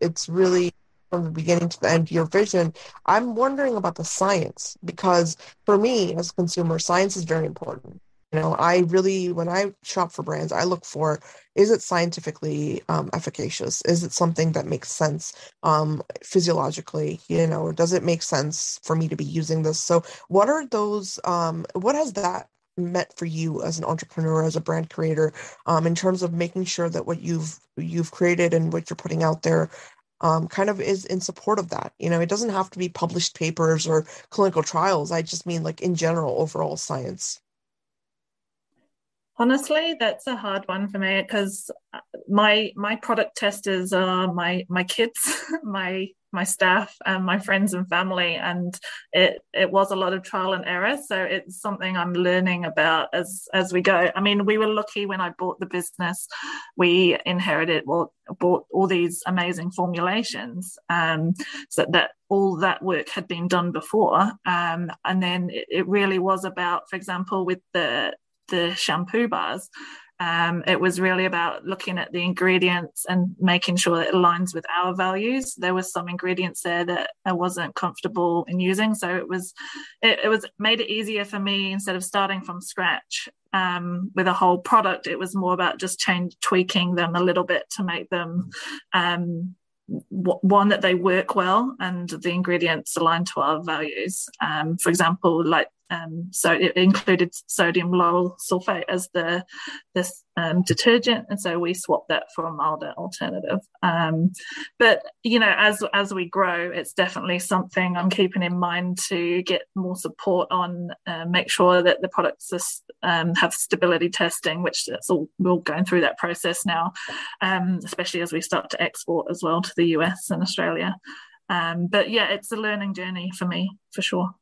[SPEAKER 2] it's really from the beginning to the end your vision. I'm wondering about the science because for me as a consumer, science is very important. You know, I really, when I shop for brands, I look for is it scientifically um, efficacious? Is it something that makes sense um, physiologically? You know, does it make sense for me to be using this? So, what are those? Um, what has that meant for you as an entrepreneur, as a brand creator, um, in terms of making sure that what you've you've created and what you're putting out there um, kind of is in support of that. You know, it doesn't have to be published papers or clinical trials. I just mean like in general, overall science.
[SPEAKER 4] Honestly, that's a hard one for me because my my product testers are my my kids, *laughs* my my staff and my friends and family and it it was a lot of trial and error. So it's something i'm learning about as as we go. I mean we were lucky when i bought the business we inherited well bought all these amazing formulations um so that all that work had been done before um and then it, it really was about for example with the the shampoo bars um, it was really about looking at the ingredients and making sure it aligns with our values. There was some ingredients there that I wasn't comfortable in using, so it was it, it was made it easier for me instead of starting from scratch um, with a whole product. It was more about just change tweaking them a little bit to make them um, one that they work well and the ingredients align to our values. Um, for example, like um, so it included sodium lauryl sulfate as the this um, detergent, and so we swapped that for a milder alternative. Um, but you know, as as we grow, it's definitely something I'm keeping in mind to get more support on, uh, make sure that the products are, um, have stability testing, which that's all we're going through that process now, um, especially as we start to export as well to the US and Australia. Um, but yeah, it's a learning journey for me for sure.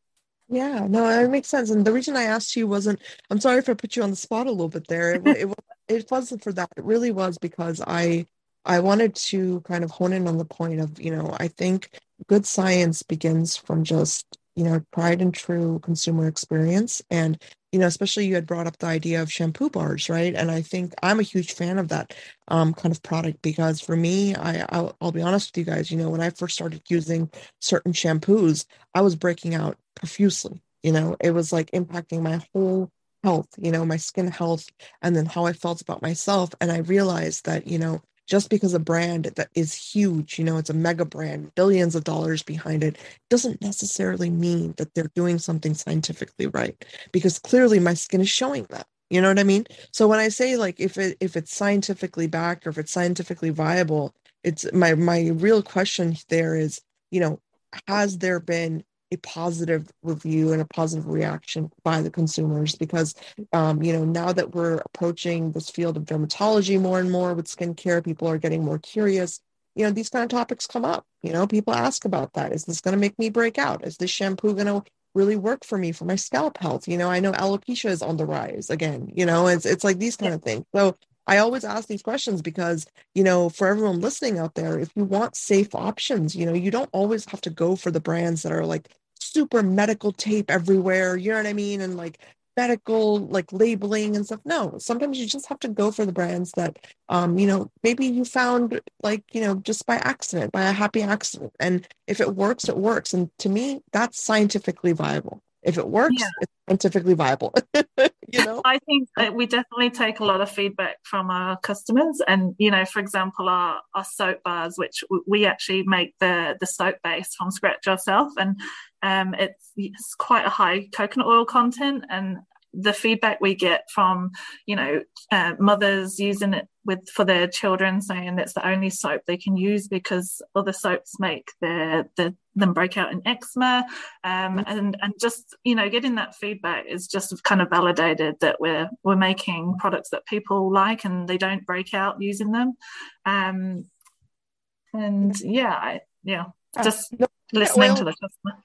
[SPEAKER 2] Yeah, no, it makes sense. And the reason I asked you wasn't, I'm sorry if I put you on the spot a little bit there. It, it, it wasn't for that. It really was because I, I wanted to kind of hone in on the point of, you know, I think good science begins from just, you know, tried and true consumer experience. And, you know, especially you had brought up the idea of shampoo bars, right? And I think I'm a huge fan of that um, kind of product because for me, I, I'll, I'll be honest with you guys, you know, when I first started using certain shampoos, I was breaking out profusely. You know, it was like impacting my whole health, you know, my skin health, and then how I felt about myself. And I realized that, you know, just because a brand that is huge, you know, it's a mega brand, billions of dollars behind it, doesn't necessarily mean that they're doing something scientifically right. Because clearly my skin is showing that. You know what I mean? So when I say like if it if it's scientifically backed or if it's scientifically viable, it's my my real question there is, you know, has there been a positive review and a positive reaction by the consumers because um, you know now that we're approaching this field of dermatology more and more with skincare people are getting more curious. You know these kind of topics come up you know people ask about that. Is this going to make me break out? Is this shampoo going to really work for me for my scalp health? You know i know alopecia is on the rise again you know it's, it's like these kind of things. So I always ask these questions because, you know, for everyone listening out there, if you want safe options, you know, you don't always have to go for the brands that are like super medical tape everywhere, you know what I mean? And like medical like labeling and stuff. No, sometimes you just have to go for the brands that um, you know, maybe you found like, you know, just by accident, by a happy accident. And if it works, it works. And to me, that's scientifically viable. If it works, yeah. it's scientifically viable. *laughs* you know,
[SPEAKER 4] I think we definitely take a lot of feedback from our customers, and you know, for example, our, our soap bars, which we actually make the the soap base from scratch ourselves, and um, it's, it's quite a high coconut oil content, and the feedback we get from you know uh, mothers using it with for their children saying it's the only soap they can use because other soaps make their, their them break out in eczema. Um, and and just you know getting that feedback is just kind of validated that we're we're making products that people like and they don't break out using them. Um, and yeah I, yeah just listening to the customer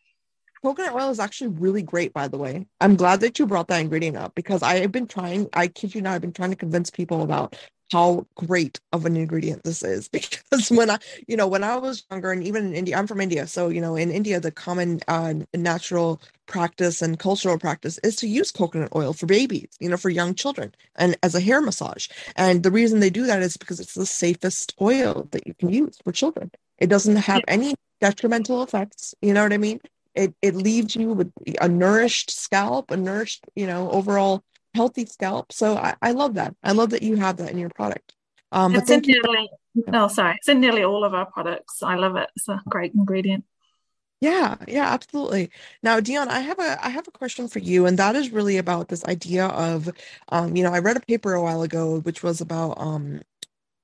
[SPEAKER 2] coconut oil is actually really great, by the way. I'm glad that you brought that ingredient up because I have been trying, I kid you not, I've been trying to convince people about how great of an ingredient this is *laughs* because when I, you know, when I was younger and even in India, I'm from India. So, you know, in India, the common uh, natural practice and cultural practice is to use coconut oil for babies, you know, for young children and as a hair massage. And the reason they do that is because it's the safest oil that you can use for children. It doesn't have any detrimental effects. You know what I mean? It it leaves you with a nourished scalp, a nourished, you know, overall healthy scalp. So I, I love that. I love that you have that in your product.
[SPEAKER 4] Um, it's in nearly, no, sorry, it's in nearly all of our products. I love it. It's a great ingredient.
[SPEAKER 2] Yeah, yeah, absolutely. Now, Dion, I have a I have a question for you, and that is really about this idea of, um, you know, I read a paper a while ago which was about um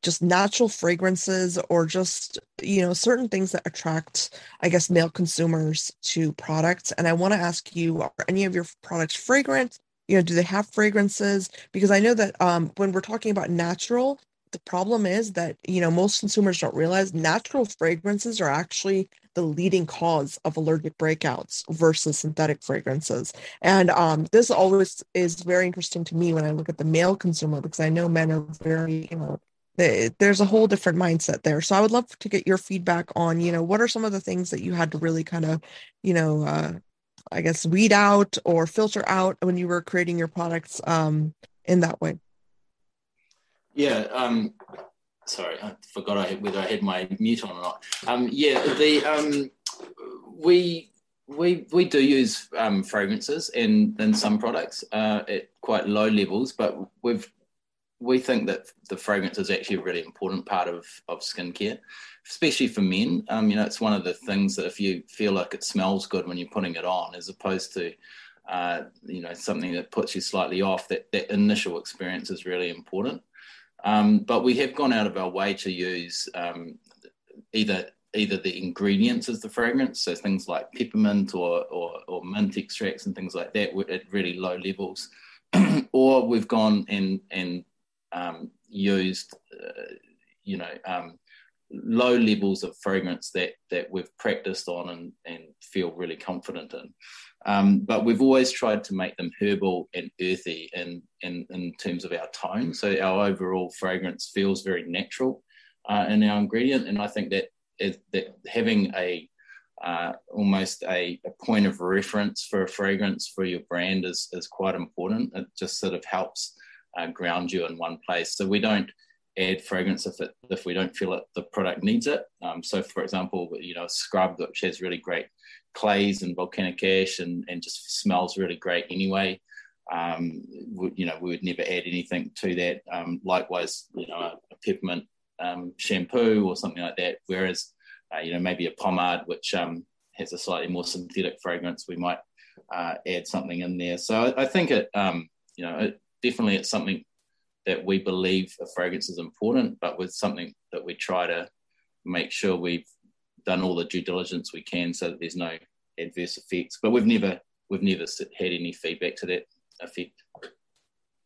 [SPEAKER 2] just natural fragrances or just you know certain things that attract i guess male consumers to products. And i want to ask you are any of your products fragrant? You know do they have fragrances? Because i know that um, when we're talking about natural the problem is that you know most consumers don't realize natural fragrances are actually the leading cause of allergic breakouts versus synthetic fragrances. And um, this always is very interesting to me when i look at the male consumer because i know men are very you know there's a whole different mindset there so i would love to get your feedback on you know what are some of the things that you had to really kind of you know uh, i guess weed out or filter out when you were creating your products um, in that way
[SPEAKER 3] yeah. Um, sorry, I forgot I, whether I had my mute on or not. Um, yeah, the um, we we we do use um, fragrances in in some products uh, at quite low levels, but we've we think that the fragrance is actually a really important part of of skincare, especially for men. Um, you know, it's one of the things that if you feel like it smells good when you're putting it on, as opposed to uh, you know something that puts you slightly off, that that initial experience is really important. Um, but we have gone out of our way to use um, either either the ingredients as the fragrance, so things like peppermint or, or, or mint extracts and things like that at really low levels, *clears throat* or we've gone and and um, used uh, you know um, low levels of fragrance that that we've practiced on and, and feel really confident in. Um, but we've always tried to make them herbal and earthy in, in, in terms of our tone. So our overall fragrance feels very natural uh, in our ingredient. And I think that, is, that having a uh, almost a, a, point of reference for a fragrance for your brand is, is quite important. It just sort of helps uh, ground you in one place. So we don't add fragrance if it if we don't feel it the product needs it. Um, so for example, you know, scrub which has really great clays and volcanic ash and, and just smells really great anyway. Um, we, you know, we would never add anything to that. Um, likewise, you know, a, a peppermint um, shampoo or something like that. Whereas, uh, you know, maybe a pomade which um, has a slightly more synthetic fragrance, we might uh, add something in there. So I, I think it, um, you know, it, definitely it's something that we believe a fragrance is important, but with something that we try to make sure we've done all the due diligence we can so that there's no adverse effects. But we've never we've never had any feedback to that effect.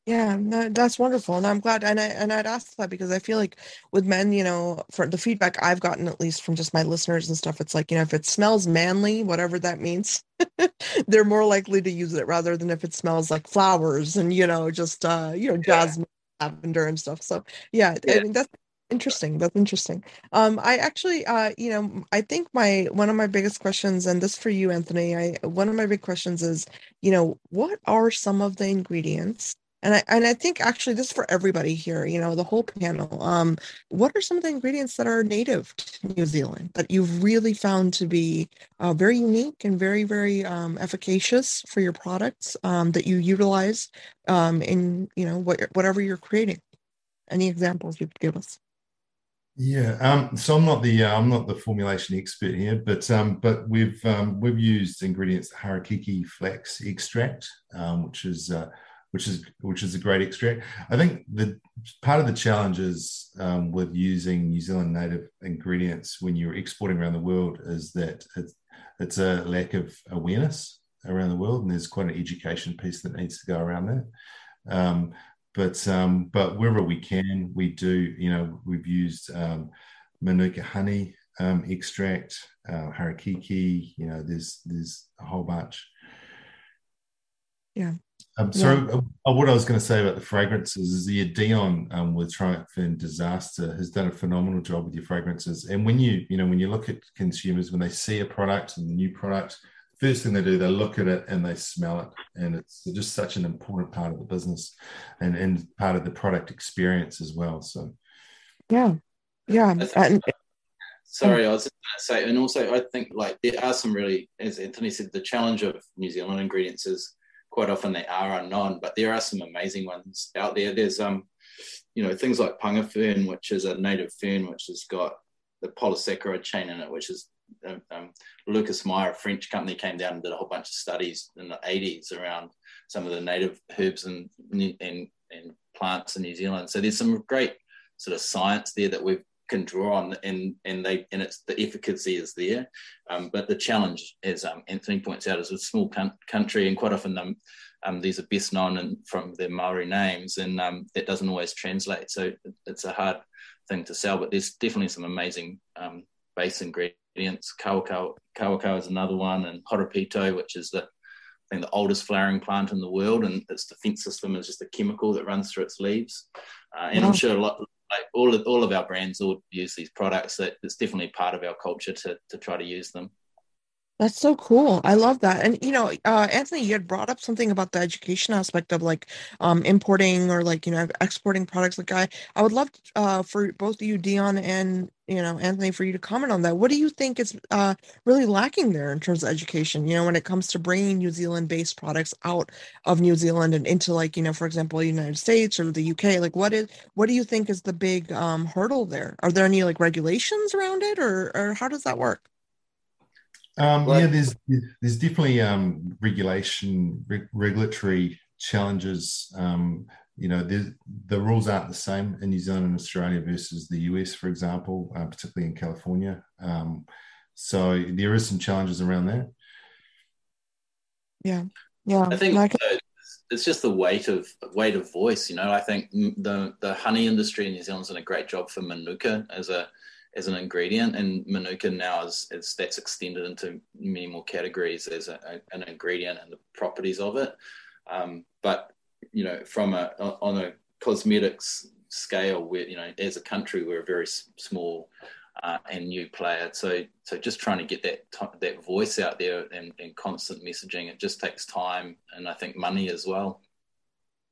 [SPEAKER 2] Yeah, no, that's wonderful, and I'm glad. And I and I'd ask that because I feel like with men, you know, for the feedback I've gotten, at least from just my listeners and stuff, it's like you know, if it smells manly, whatever that means, *laughs* they're more likely to use it rather than if it smells like flowers and you know, just uh, you know, jasmine, yeah. lavender, and stuff. So yeah, yeah. I mean that's interesting that's interesting um i actually uh you know i think my one of my biggest questions and this for you anthony i one of my big questions is you know what are some of the ingredients and I and I think actually this is for everybody here, you know, the whole panel. Um, what are some of the ingredients that are native to New Zealand that you've really found to be uh, very unique and very very um, efficacious for your products um, that you utilize um, in you know what, whatever you're creating? Any examples you could give us?
[SPEAKER 6] Yeah, um, so I'm not the uh, I'm not the formulation expert here, but um, but we've we've used ingredients Harakeke flax extract, which is uh, which is which is a great extract. I think the part of the challenge is um, with using New Zealand native ingredients when you're exporting around the world is that it's, it's a lack of awareness around the world, and there's quite an education piece that needs to go around that. Um, but um, but wherever we can, we do. You know, we've used um, manuka honey um, extract, uh, harakeke. You know, there's there's a whole bunch.
[SPEAKER 2] Yeah.
[SPEAKER 6] Um, so yeah. uh, what I was going to say about the fragrances is the Dion um, with Triumph and Disaster has done a phenomenal job with your fragrances. And when you you know when you look at consumers when they see a product and the new product, first thing they do, they look at it and they smell it. And it's just such an important part of the business and, and part of the product experience as well. So,
[SPEAKER 2] yeah. Yeah. And,
[SPEAKER 3] sorry, I was going to say, and also I think like there are some really, as Anthony said, the challenge of New Zealand ingredients is quite often they are unknown, but there are some amazing ones out there. There's, um, you know, things like punga fern, which is a native fern, which has got the polysaccharide chain in it, which is um, um, Lucas Meyer, a French company, came down and did a whole bunch of studies in the 80s around some of the native herbs and, and, and plants in New Zealand. So there's some great sort of science there that we can draw on, and and they and it's the efficacy is there. Um, but the challenge, as um, Anthony points out, is a small country, and quite often um, um, these are best known in, from their Maori names, and um, that doesn't always translate. So it's a hard thing to sell. But there's definitely some amazing um, base ingredients. Kawakawa, is another one, and Horopito, which is the I think the oldest flowering plant in the world, and its defense system is just a chemical that runs through its leaves. Uh, and I'm sure a lot, like all of all of our brands all use these products. That it's definitely part of our culture to to try to use them.
[SPEAKER 2] That's so cool. I love that. And you know, uh, Anthony, you had brought up something about the education aspect of like um, importing or like you know exporting products. Like I, I would love uh, for both you, Dion, and you know Anthony, for you to comment on that. What do you think is uh, really lacking there in terms of education? You know, when it comes to bringing New Zealand-based products out of New Zealand and into like you know, for example, the United States or the UK. Like, what is what do you think is the big um, hurdle there? Are there any like regulations around it, or or how does that work?
[SPEAKER 6] Um, yeah, there's there's definitely um, regulation, re- regulatory challenges. Um, you know, the rules aren't the same in New Zealand and Australia versus the US, for example, uh, particularly in California. Um, so there is some challenges around that.
[SPEAKER 2] Yeah, yeah.
[SPEAKER 3] I think like- it's just the weight of weight of voice. You know, I think the the honey industry in New Zealand's done a great job for Manuka as a as an ingredient, and Manuka now is, is that's extended into many more categories as a, a, an ingredient and the properties of it. Um, but you know, from a on a cosmetics scale, where you know, as a country, we're a very small uh, and new player. So, so just trying to get that t- that voice out there and, and constant messaging, it just takes time and I think money as well.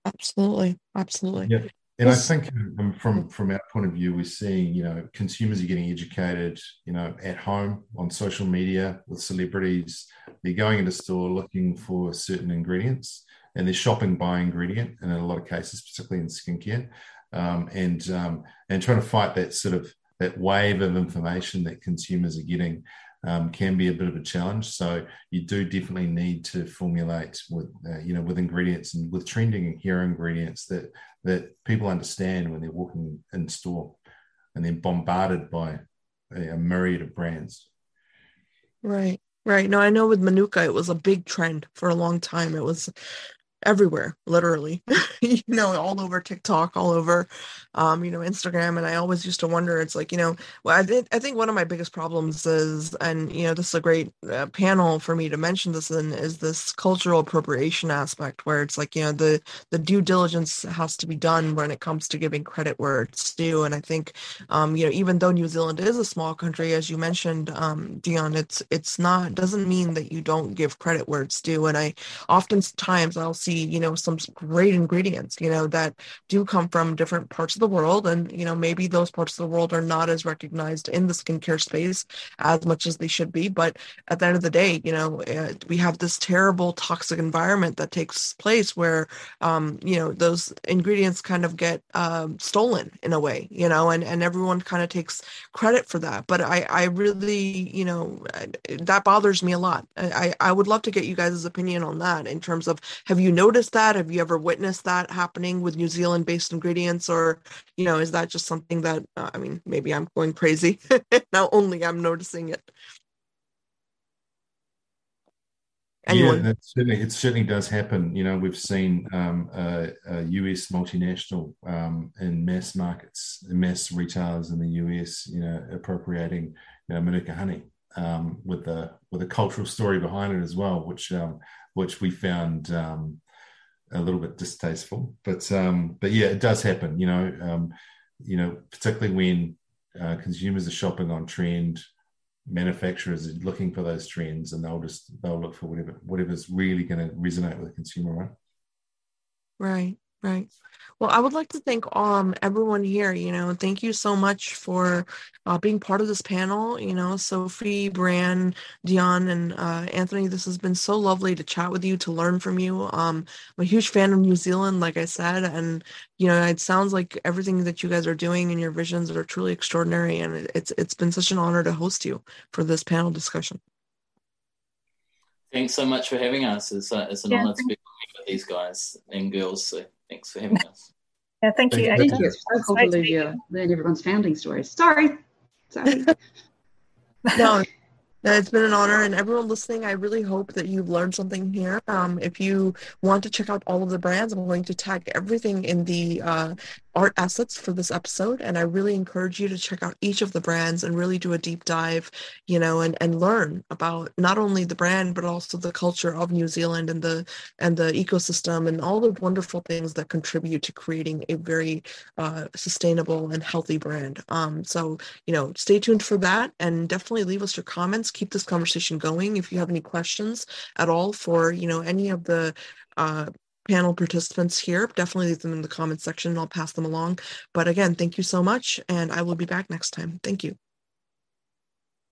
[SPEAKER 2] Absolutely, absolutely.
[SPEAKER 6] Yeah. And I think um, from from our point of view, we're seeing you know consumers are getting educated, you know, at home on social media with celebrities. They're going into store looking for certain ingredients, and they're shopping by ingredient. And in a lot of cases, particularly in skincare, um, and um, and trying to fight that sort of that wave of information that consumers are getting um, can be a bit of a challenge. So you do definitely need to formulate with uh, you know with ingredients and with trending and hero ingredients that that people understand when they're walking in store and they're bombarded by a, a myriad of brands.
[SPEAKER 2] Right. Right. No, I know with Manuka, it was a big trend for a long time. It was everywhere literally *laughs* you know all over tiktok all over um you know instagram and i always used to wonder it's like you know well i, th- I think one of my biggest problems is and you know this is a great uh, panel for me to mention this in is this cultural appropriation aspect where it's like you know the the due diligence has to be done when it comes to giving credit where it's due and i think um you know even though new zealand is a small country as you mentioned um dion it's it's not doesn't mean that you don't give credit where it's due and i oftentimes i'll see see, you know, some great ingredients, you know, that do come from different parts of the world. And, you know, maybe those parts of the world are not as recognized in the skincare space as much as they should be. But at the end of the day, you know, uh, we have this terrible toxic environment that takes place where, um, you know, those ingredients kind of get um, stolen in a way, you know, and, and everyone kind of takes credit for that. But I, I really, you know, that bothers me a lot. I, I would love to get you guys' opinion on that in terms of have you noticed that? Have you ever witnessed that happening with New Zealand based ingredients? Or, you know, is that just something that, uh, I mean, maybe I'm going crazy. *laughs* now only I'm noticing it.
[SPEAKER 6] Anyone? Yeah, that certainly, it certainly does happen. You know, we've seen um, a, a, US multinational um, in mass markets, mass retailers in the US, you know, appropriating you know, Manuka honey um, with a with a cultural story behind it as well, which um, which we found um, a little bit distasteful. But um, but yeah, it does happen. You know, um, you know, particularly when uh, consumers are shopping on trend, manufacturers are looking for those trends, and they'll just they'll look for whatever whatever's really going to resonate with the consumer, right?
[SPEAKER 2] Right. Right. Well, I would like to thank um everyone here. You know, thank you so much for uh, being part of this panel. You know, Sophie, Bran, Dion, and uh, Anthony. This has been so lovely to chat with you, to learn from you. Um, I'm a huge fan of New Zealand, like I said, and you know, it sounds like everything that you guys are doing and your visions are truly extraordinary. And it's it's been such an honor to host you for this panel discussion.
[SPEAKER 3] Thanks so much for having us. It's, uh, it's an yeah, honor to be with these guys and girls. So Thanks for having us.
[SPEAKER 4] Yeah, thank you.
[SPEAKER 5] Thank, thank you. It's so cool to learn everyone's founding stories. Sorry. Sorry. *laughs*
[SPEAKER 2] no, it's been an honor, and everyone listening, I really hope that you've learned something here. Um, if you want to check out all of the brands, I'm going to tag everything in the uh, art assets for this episode and i really encourage you to check out each of the brands and really do a deep dive you know and and learn about not only the brand but also the culture of new zealand and the and the ecosystem and all the wonderful things that contribute to creating a very uh, sustainable and healthy brand. Um, so you know stay tuned for that and definitely leave us your comments. Keep this conversation going if you have any questions at all for you know any of the uh, panel participants here. Definitely leave them in the comments section and I'll pass them along. But again, thank you so much. And I will be back next time. Thank you.